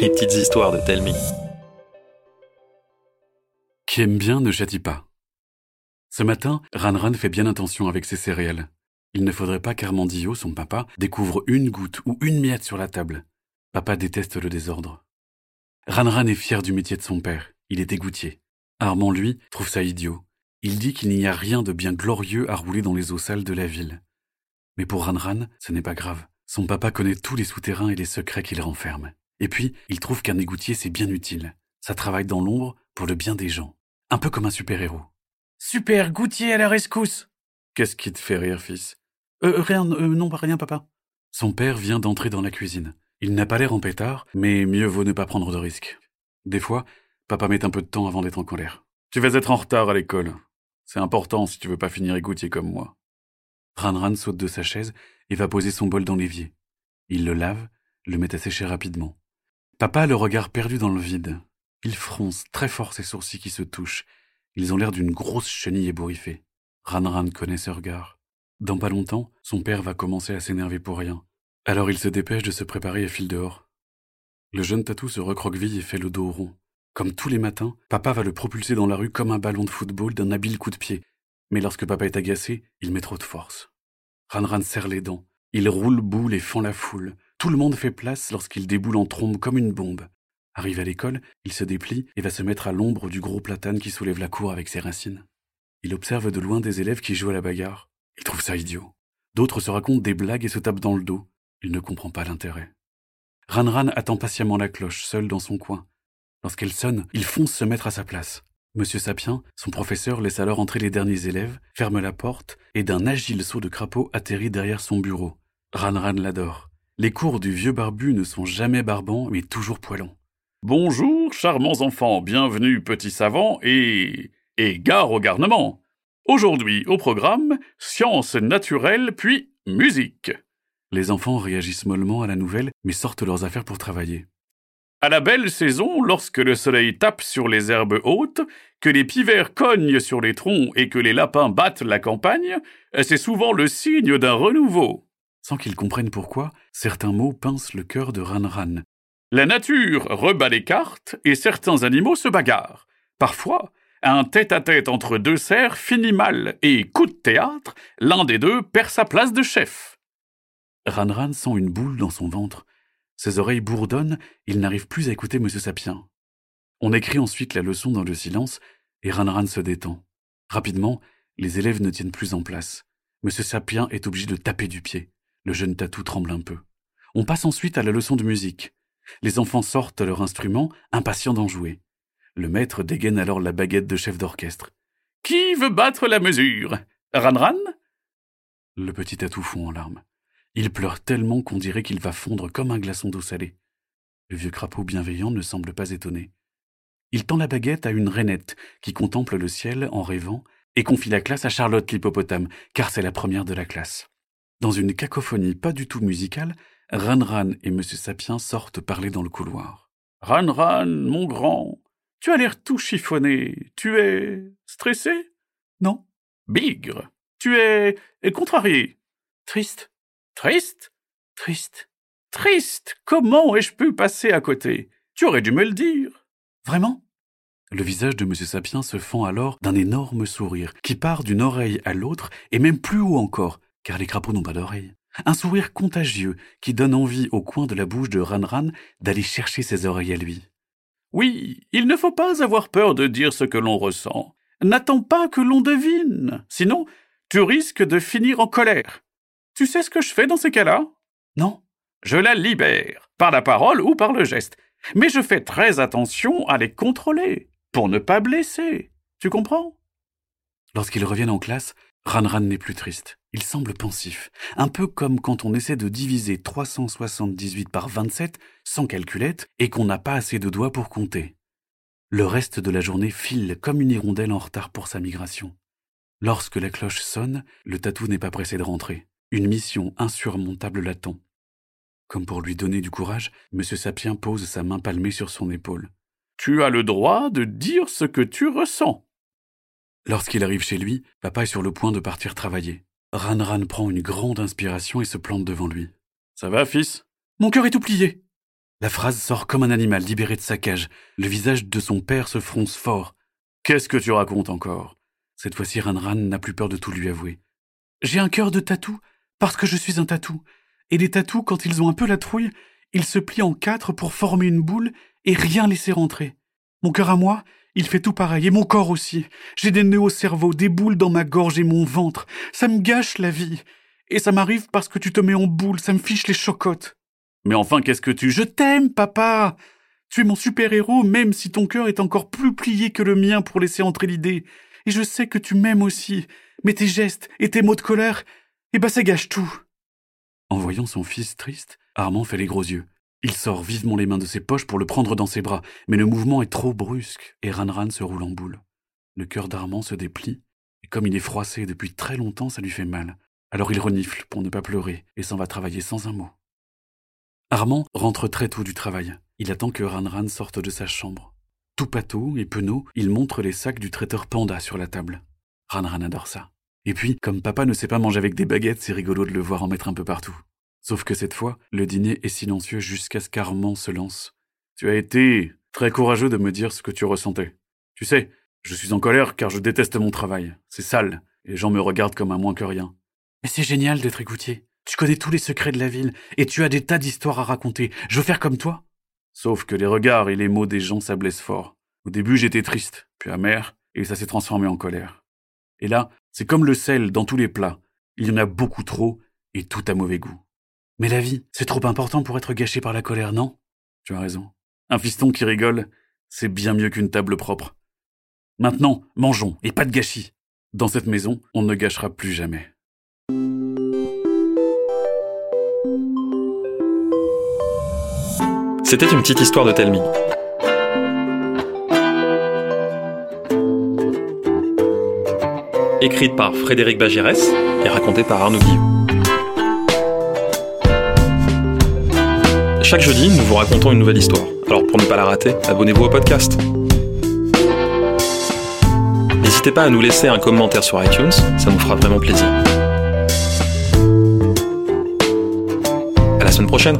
Les petites histoires de Telmi. Qui aime bien ne châtie pas. Ce matin, Ranran fait bien attention avec ses céréales. Il ne faudrait pas qu'Armandillo, son papa, découvre une goutte ou une miette sur la table. Papa déteste le désordre. Ranran est fier du métier de son père. Il est égoutier. Armand, lui, trouve ça idiot. Il dit qu'il n'y a rien de bien glorieux à rouler dans les eaux sales de la ville. Mais pour Ranran, ce n'est pas grave. Son papa connaît tous les souterrains et les secrets qu'il renferme. Et puis, il trouve qu'un égoutier, c'est bien utile. Ça travaille dans l'ombre pour le bien des gens. Un peu comme un super-héros. Super goutier à la rescousse Qu'est-ce qui te fait rire, fils? Euh, rien, euh, non, pas rien, papa. Son père vient d'entrer dans la cuisine. Il n'a pas l'air en pétard, mais mieux vaut ne pas prendre de risques. Des fois, papa met un peu de temps avant d'être en colère. Tu vas être en retard à l'école. C'est important si tu veux pas finir égoutier comme moi. Ranran saute de sa chaise et va poser son bol dans l'évier. Il le lave, le met à sécher rapidement. Papa a le regard perdu dans le vide. Il fronce très fort ses sourcils qui se touchent. Ils ont l'air d'une grosse chenille ébouriffée. Ranran connaît ce regard. Dans pas longtemps, son père va commencer à s'énerver pour rien. Alors il se dépêche de se préparer et file dehors. Le jeune tatou se recroqueville et fait le dos rond. Comme tous les matins, papa va le propulser dans la rue comme un ballon de football d'un habile coup de pied. Mais lorsque papa est agacé, il met trop de force. Ranran serre les dents. Il roule boule et fend la foule. Tout le monde fait place lorsqu'il déboule en trombe comme une bombe. Arrivé à l'école, il se déplie et va se mettre à l'ombre du gros platane qui soulève la cour avec ses racines. Il observe de loin des élèves qui jouent à la bagarre. Il trouve ça idiot. D'autres se racontent des blagues et se tapent dans le dos. Il ne comprend pas l'intérêt. Ranran attend patiemment la cloche, seul dans son coin. Lorsqu'elle sonne, il fonce se mettre à sa place. Monsieur Sapien, son professeur, laisse alors entrer les derniers élèves, ferme la porte et d'un agile saut de crapaud atterrit derrière son bureau. Ranran l'adore. Les cours du vieux barbu ne sont jamais barbants, mais toujours poilants. Bonjour, charmants enfants, bienvenue, petits savants, et. et gare au garnement. Aujourd'hui, au programme, sciences naturelles puis musique. Les enfants réagissent mollement à la nouvelle, mais sortent leurs affaires pour travailler. À la belle saison, lorsque le soleil tape sur les herbes hautes, que les pivers cognent sur les troncs et que les lapins battent la campagne, c'est souvent le signe d'un renouveau. Sans qu'ils comprennent pourquoi, certains mots pincent le cœur de Ranran. La nature rebat les cartes et certains animaux se bagarrent. Parfois, un tête-à-tête entre deux cerfs finit mal et, coup de théâtre, l'un des deux perd sa place de chef. Ranran sent une boule dans son ventre. Ses oreilles bourdonnent, il n'arrive plus à écouter M. Sapien. On écrit ensuite la leçon dans le silence, et Ranran se détend. Rapidement, les élèves ne tiennent plus en place. M. Sapien est obligé de taper du pied. Le jeune tatou tremble un peu. On passe ensuite à la leçon de musique. Les enfants sortent leur instrument, impatients d'en jouer. Le maître dégaine alors la baguette de chef d'orchestre. Qui veut battre la mesure? Ranran Le petit tatou fond en larmes. Il pleure tellement qu'on dirait qu'il va fondre comme un glaçon d'eau salée. Le vieux crapaud bienveillant ne semble pas étonné. Il tend la baguette à une rainette qui contemple le ciel en rêvant et confie la classe à Charlotte l'hippopotame, car c'est la première de la classe. Dans une cacophonie pas du tout musicale, Ranran et M. Sapien sortent parler dans le couloir. Ranran, mon grand, tu as l'air tout chiffonné. Tu es stressé? Non. Bigre, tu es contrarié. Triste. Triste? Triste. Triste Comment ai-je pu passer à côté? Tu aurais dû me le dire. Vraiment? Le visage de M. Sapien se fend alors d'un énorme sourire qui part d'une oreille à l'autre et même plus haut encore, car les crapauds n'ont pas d'oreille. Un sourire contagieux qui donne envie au coin de la bouche de Ranran d'aller chercher ses oreilles à lui. Oui, il ne faut pas avoir peur de dire ce que l'on ressent. N'attends pas que l'on devine, sinon tu risques de finir en colère. Tu sais ce que je fais dans ces cas-là? Non. Je la libère, par la parole ou par le geste. Mais je fais très attention à les contrôler, pour ne pas blesser. Tu comprends? Lorsqu'ils reviennent en classe, Ranran n'est plus triste. Il semble pensif, un peu comme quand on essaie de diviser 378 par 27 sans calculette et qu'on n'a pas assez de doigts pour compter. Le reste de la journée file comme une hirondelle en retard pour sa migration. Lorsque la cloche sonne, le tatou n'est pas pressé de rentrer. Une mission insurmontable l'attend. Comme pour lui donner du courage, M. Sapien pose sa main palmée sur son épaule. Tu as le droit de dire ce que tu ressens. Lorsqu'il arrive chez lui, papa est sur le point de partir travailler. Ranran prend une grande inspiration et se plante devant lui. Ça va, fils? Mon cœur est tout plié. La phrase sort comme un animal libéré de sa cage. Le visage de son père se fronce fort. Qu'est-ce que tu racontes encore? Cette fois-ci, Ranran n'a plus peur de tout lui avouer. J'ai un cœur de tatou, parce que je suis un tatou. Et les tatous, quand ils ont un peu la trouille, ils se plient en quatre pour former une boule et rien laisser rentrer. Mon cœur à moi, il fait tout pareil, et mon corps aussi. J'ai des nœuds au cerveau, des boules dans ma gorge et mon ventre. Ça me gâche la vie. Et ça m'arrive parce que tu te mets en boule, ça me fiche les chocottes. Mais enfin, qu'est-ce que tu... Je t'aime, papa Tu es mon super-héros, même si ton cœur est encore plus plié que le mien pour laisser entrer l'idée. Et je sais que tu m'aimes aussi. Mais tes gestes et tes mots de colère, eh ben ça gâche tout. En voyant son fils triste, Armand fait les gros yeux. Il sort vivement les mains de ses poches pour le prendre dans ses bras, mais le mouvement est trop brusque et Ranran se roule en boule. Le cœur d'Armand se déplie, et comme il est froissé depuis très longtemps, ça lui fait mal. Alors il renifle pour ne pas pleurer et s'en va travailler sans un mot. Armand rentre très tôt du travail. Il attend que Ranran sorte de sa chambre. Tout pâteau et penaud, il montre les sacs du traiteur Panda sur la table. Ranran adore ça. Et puis, comme papa ne sait pas manger avec des baguettes, c'est rigolo de le voir en mettre un peu partout. Sauf que cette fois, le dîner est silencieux jusqu'à ce qu'Armand se lance. Tu as été très courageux de me dire ce que tu ressentais. Tu sais, je suis en colère car je déteste mon travail. C'est sale, et les gens me regardent comme un moins que rien. Mais c'est génial d'être écoutier. Tu connais tous les secrets de la ville, et tu as des tas d'histoires à raconter. Je veux faire comme toi. Sauf que les regards et les mots des gens, ça blesse fort. Au début, j'étais triste, puis amer, et ça s'est transformé en colère. Et là, c'est comme le sel dans tous les plats. Il y en a beaucoup trop, et tout a mauvais goût. Mais la vie, c'est trop important pour être gâché par la colère, non? Tu as raison. Un fiston qui rigole, c'est bien mieux qu'une table propre. Maintenant, mangeons, et pas de gâchis. Dans cette maison, on ne gâchera plus jamais. C'était une petite histoire de Telmi. Écrite par Frédéric Bagirès et racontée par Arnaud Guillaume. Chaque jeudi, nous vous racontons une nouvelle histoire. Alors pour ne pas la rater, abonnez-vous au podcast. N'hésitez pas à nous laisser un commentaire sur iTunes, ça nous fera vraiment plaisir. À la semaine prochaine